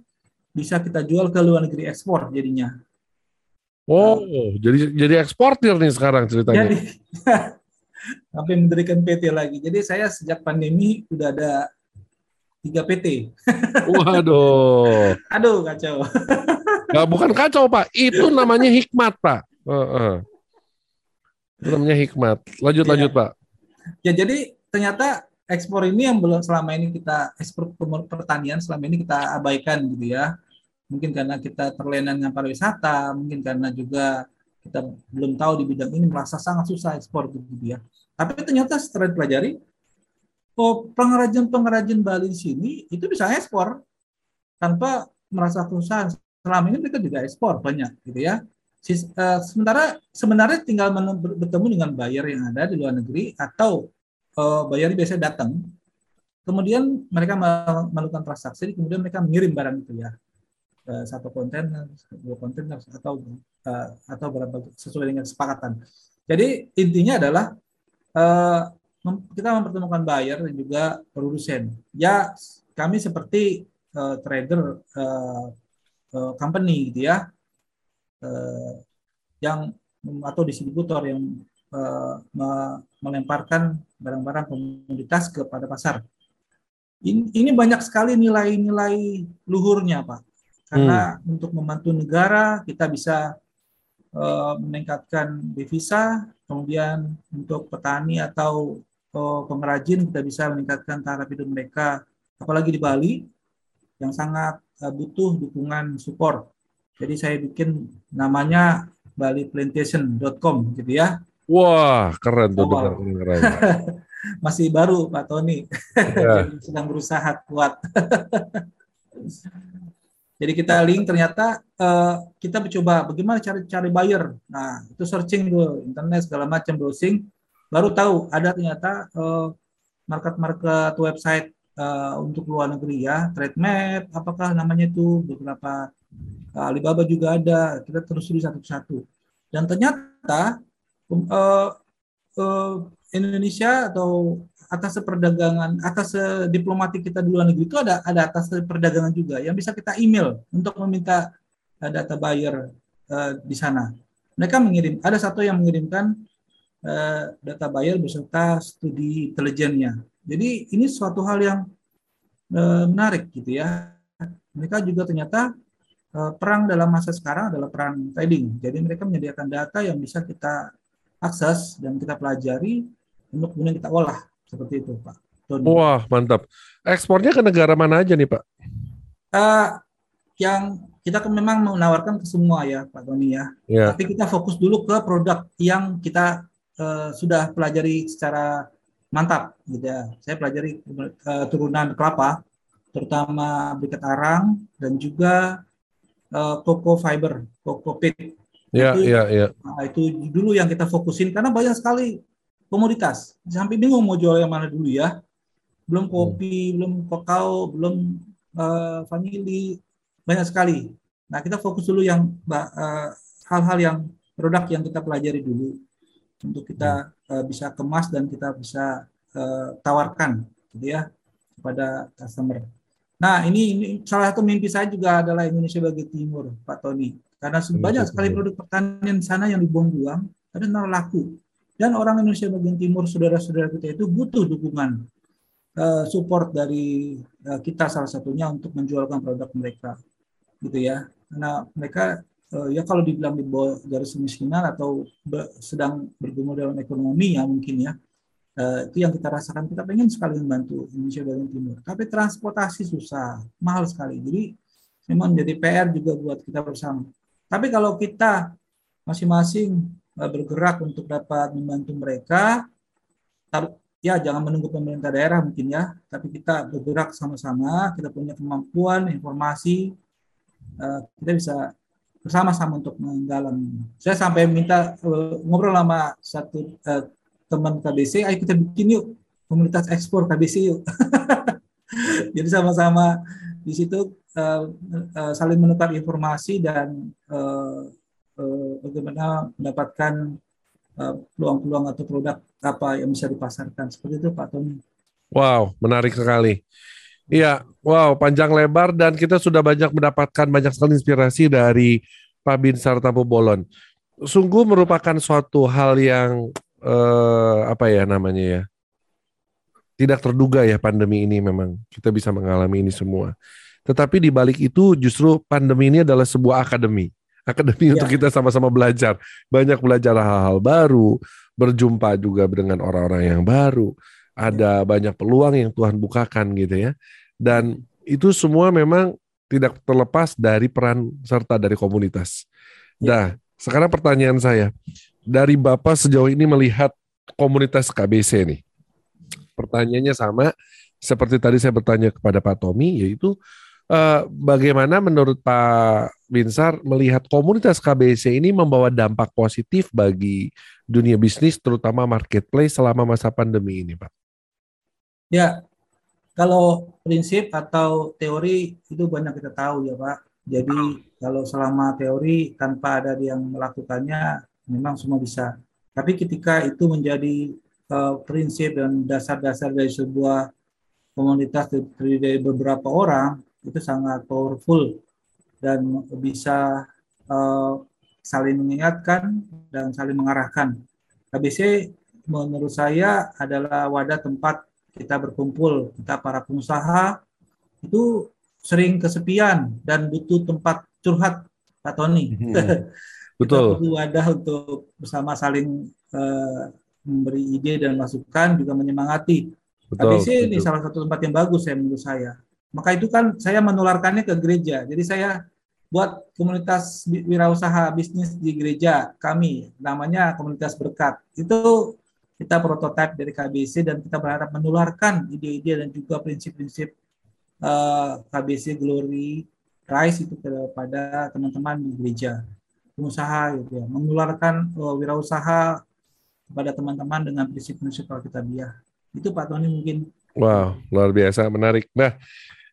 bisa kita jual ke luar negeri ekspor jadinya. Oh, uh, jadi jadi eksportir nih sekarang ceritanya. Jadi, sampai mendirikan PT lagi. Jadi saya sejak pandemi udah ada tiga PT. Waduh. Aduh kacau. Gak, bukan kacau Pak, itu namanya hikmat Pak. Uh, uh. Itu namanya hikmat. Lanjut ya. lanjut Pak. Ya jadi ternyata ekspor ini yang belum selama ini kita ekspor pertanian selama ini kita abaikan gitu ya. Mungkin karena kita terlena dengan pariwisata, mungkin karena juga kita belum tahu di bidang ini merasa sangat susah ekspor gitu ya. Tapi ternyata setelah dipelajari, oh pengrajin-pengrajin Bali di sini itu bisa ekspor tanpa merasa kesusahan selama ini mereka juga ekspor banyak gitu ya. Eh, sementara sebenarnya tinggal bertemu dengan buyer yang ada di luar negeri atau uh, buyer biasanya datang, kemudian mereka melakukan transaksi, kemudian mereka mengirim barang itu ya uh, satu kontainer, dua kontainer atau uh, atau berapa sesuai dengan kesepakatan. Jadi intinya adalah kita mempertemukan buyer dan juga produsen. Ya kami seperti trader company gitu ya yang atau distributor yang me melemparkan barang-barang komoditas kepada pasar. Ini, ini banyak sekali nilai-nilai luhurnya, Pak. Karena hmm. untuk membantu negara kita bisa uh, meningkatkan devisa, kemudian untuk petani atau uh, pengrajin kita bisa meningkatkan taraf hidup mereka, apalagi di Bali yang sangat uh, butuh dukungan support. Jadi saya bikin namanya baliplantation.com gitu ya. Wah, keren tuh. Oh, keren. Masih baru Pak Tony. Ya. sedang berusaha kuat. Jadi kita link ternyata uh, kita mencoba bagaimana cari cari buyer. Nah, itu searching dulu internet segala macam browsing baru tahu ada ternyata uh, market-market website uh, untuk luar negeri ya, trade map, apakah namanya itu beberapa uh, Alibaba juga ada. Kita terus di satu-satu. Dan ternyata uh, uh, Indonesia atau atas perdagangan, atas diplomatik kita di luar negeri itu ada ada atas perdagangan juga yang bisa kita email untuk meminta uh, data buyer uh, di sana. Mereka mengirim, ada satu yang mengirimkan uh, data buyer beserta studi intelijennya jadi ini suatu hal yang e, menarik gitu ya. Mereka juga ternyata e, perang dalam masa sekarang adalah perang trading. Jadi mereka menyediakan data yang bisa kita akses dan kita pelajari untuk kemudian kita olah seperti itu, Pak. Tony. Wah mantap. Ekspornya ke negara mana aja nih, Pak? Uh, yang kita memang menawarkan ke semua ya, Pak Tony ya. Yeah. Tapi kita fokus dulu ke produk yang kita uh, sudah pelajari secara mantap gitu ya. Saya pelajari uh, turunan kelapa, terutama briket arang dan juga uh, coco fiber, coco pit. Iya, iya, iya. Nah, itu dulu yang kita fokusin karena banyak sekali komoditas. Sampai bingung mau jual yang mana dulu ya. Belum kopi, hmm. belum kakao, belum uh, vanili, banyak sekali. Nah, kita fokus dulu yang hal-hal uh, yang produk yang kita pelajari dulu untuk kita uh, bisa kemas dan kita bisa uh, tawarkan gitu ya kepada customer. Nah, ini, ini salah satu mimpi saya juga adalah Indonesia bagi timur, Pak Tony. Karena banyak sekali produk pertanian di sana yang dibuang-buang, karena laku. Dan orang Indonesia bagian timur, saudara-saudara kita itu butuh dukungan uh, support dari uh, kita salah satunya untuk menjualkan produk mereka, gitu ya. Karena mereka uh, ya kalau dibilang di bawah garis kemiskinan atau be, sedang bergumul dalam ekonomi ya mungkin ya uh, itu yang kita rasakan. Kita pengen sekali membantu Indonesia bagian timur. Tapi transportasi susah mahal sekali. Jadi memang jadi PR juga buat kita bersama tapi kalau kita masing-masing uh, bergerak untuk dapat membantu mereka ya jangan menunggu pemerintah daerah mungkin ya, tapi kita bergerak sama-sama, kita punya kemampuan, informasi, uh, kita bisa bersama-sama untuk menggalang. Saya sampai minta uh, ngobrol sama satu teman KBC, ayo kita bikin yuk komunitas ekspor KBC yuk. Jadi sama-sama di situ uh, uh, saling menukar informasi dan uh, uh, bagaimana mendapatkan peluang-peluang uh, atau produk apa yang bisa dipasarkan. Seperti itu Pak Tony. Wow, menarik sekali. Iya, wow, panjang lebar dan kita sudah banyak mendapatkan banyak sekali inspirasi dari Pak Binsar Tampu Bolon. Sungguh merupakan suatu hal yang eh, apa ya namanya ya? Tidak terduga ya pandemi ini memang kita bisa mengalami ini semua. Tetapi di balik itu justru pandemi ini adalah sebuah akademi. Akademi ya. untuk kita sama-sama belajar. Banyak belajar hal-hal baru, berjumpa juga dengan orang-orang yang baru, ada banyak peluang yang Tuhan bukakan gitu ya. Dan itu semua memang tidak terlepas dari peran serta dari komunitas. Ya. Nah, sekarang pertanyaan saya, dari Bapak sejauh ini melihat komunitas KBC nih. Pertanyaannya sama seperti tadi saya bertanya kepada Pak Tommy, yaitu eh, bagaimana menurut Pak Binsar melihat komunitas KBC ini membawa dampak positif bagi dunia bisnis terutama marketplace selama masa pandemi ini, Pak? Ya, kalau prinsip atau teori itu banyak kita tahu ya, Pak. Jadi kalau selama teori tanpa ada yang melakukannya memang semua bisa. Tapi ketika itu menjadi uh, prinsip dan dasar-dasar dari sebuah komunitas dari beberapa orang itu sangat powerful dan bisa uh, saling mengingatkan dan saling mengarahkan. KBC menurut saya adalah wadah tempat kita berkumpul, kita para pengusaha itu sering kesepian dan butuh tempat curhat, Pak Tony. Hmm. Betul. butuh wadah untuk bersama saling uh, memberi ide dan masukan, juga menyemangati. Betul, KBC betul. ini salah satu tempat yang bagus ya menurut saya. Maka itu kan saya menularkannya ke gereja. Jadi saya buat komunitas wirausaha bisnis di gereja kami. Namanya komunitas berkat. Itu kita prototipe dari KBC dan kita berharap menularkan ide-ide dan juga prinsip-prinsip uh, eh, KBC Glory Rise itu kepada teman-teman di gereja. Pengusaha gitu ya. Menularkan uh, wirausaha kepada teman-teman dengan prinsip-prinsip Alkitabiah itu Pak Tony mungkin. Wow luar biasa. Menarik. Nah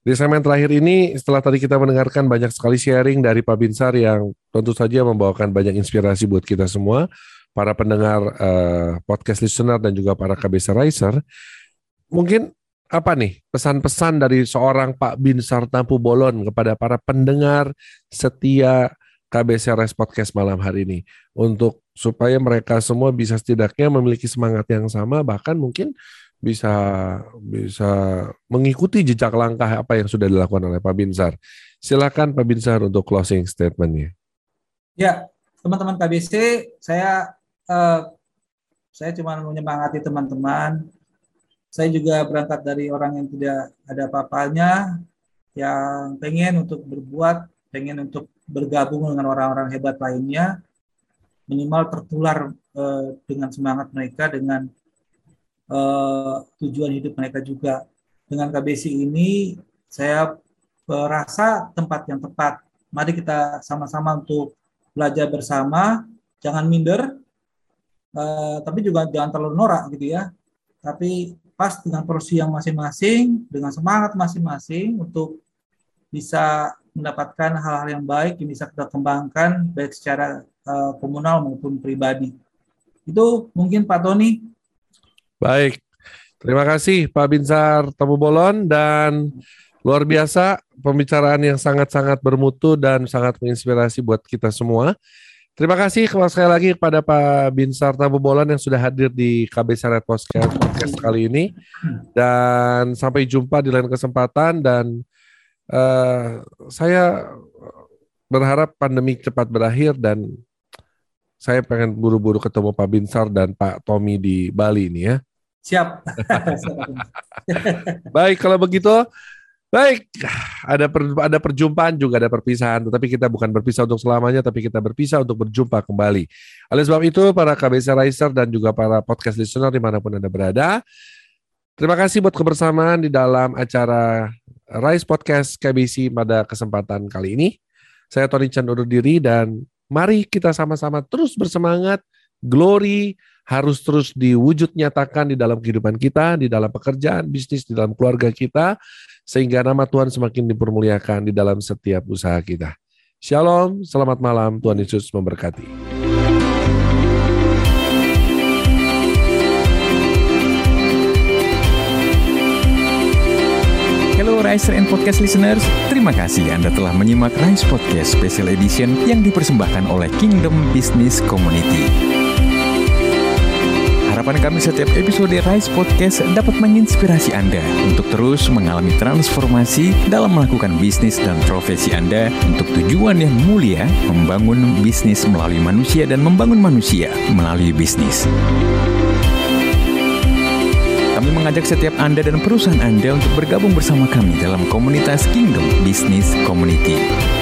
di segmen terakhir ini, setelah tadi kita mendengarkan banyak sekali sharing dari Pak Binsar yang tentu saja membawakan banyak inspirasi buat kita semua, para pendengar uh, podcast listener dan juga para KBC Riser, mungkin apa nih pesan-pesan dari seorang Pak Binsar Tampu Bolon kepada para pendengar setia KBC Rise Podcast malam hari ini? Untuk supaya mereka semua bisa setidaknya memiliki semangat yang sama bahkan mungkin bisa bisa mengikuti jejak langkah apa yang sudah dilakukan oleh Pak Binsar. Silakan Pak Binsar untuk closing statementnya. Ya, teman-teman KBC, saya uh, saya cuma menyemangati teman-teman. Saya juga berangkat dari orang yang tidak ada apa-apanya, yang pengen untuk berbuat, pengen untuk bergabung dengan orang-orang hebat lainnya, minimal tertular uh, dengan semangat mereka, dengan uh, tujuan hidup mereka juga. Dengan KBC ini saya merasa tempat yang tepat. Mari kita sama-sama untuk belajar bersama, jangan minder, uh, tapi juga jangan terlalu norak gitu ya. Tapi pas dengan porsi yang masing-masing, dengan semangat masing-masing untuk bisa mendapatkan hal-hal yang baik yang bisa kita kembangkan baik secara uh, komunal maupun pribadi. Itu mungkin Pak Tony Baik, terima kasih Pak Binsar Tamu Bolon dan luar biasa pembicaraan yang sangat-sangat bermutu dan sangat menginspirasi buat kita semua. Terima kasih sekali lagi kepada Pak Binsar Tamu Bolon yang sudah hadir di KB Saret Podcast, podcast kali ini. Dan sampai jumpa di lain kesempatan dan uh, saya berharap pandemi cepat berakhir dan saya pengen buru-buru ketemu Pak Binsar dan Pak Tommy di Bali ini ya. Siap. Baik, kalau begitu baik ada per, ada perjumpaan juga ada perpisahan, tetapi kita bukan berpisah untuk selamanya, tapi kita berpisah untuk berjumpa kembali. Oleh sebab itu, para KBC Riser dan juga para podcast listener di mana pun anda berada, Terima kasih buat kebersamaan di dalam acara Rise Podcast KBC pada kesempatan kali ini. Saya Tony Chan undur diri dan mari kita sama-sama terus bersemangat. Glory harus terus diwujud nyatakan di dalam kehidupan kita, di dalam pekerjaan, bisnis, di dalam keluarga kita, sehingga nama Tuhan semakin dipermuliakan di dalam setiap usaha kita. Shalom, selamat malam, Tuhan Yesus memberkati. Riser and Podcast listeners, terima kasih Anda telah menyimak Rise Podcast Special Edition yang dipersembahkan oleh Kingdom Business Community. Harapan kami setiap episode Rise Podcast dapat menginspirasi Anda untuk terus mengalami transformasi dalam melakukan bisnis dan profesi Anda untuk tujuan yang mulia, membangun bisnis melalui manusia dan membangun manusia melalui bisnis. Kami mengajak setiap Anda dan perusahaan Anda untuk bergabung bersama kami dalam komunitas Kingdom Business Community.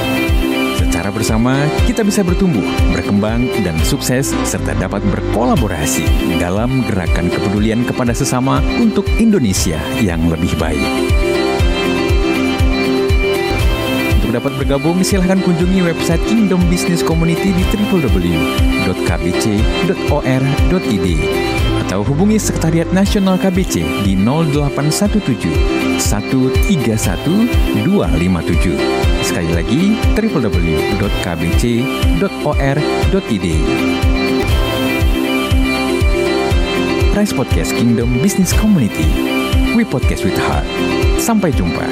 Secara bersama, kita bisa bertumbuh, berkembang, dan sukses, serta dapat berkolaborasi dalam gerakan kepedulian kepada sesama untuk Indonesia yang lebih baik. Untuk dapat bergabung, silahkan kunjungi website Kingdom Business Community di www.kbc.or.id atau hubungi Sekretariat Nasional KBC di 0817 131 257. Sekali lagi www.kbc.or.id. Price Podcast Kingdom Business Community. We podcast with heart. Sampai jumpa.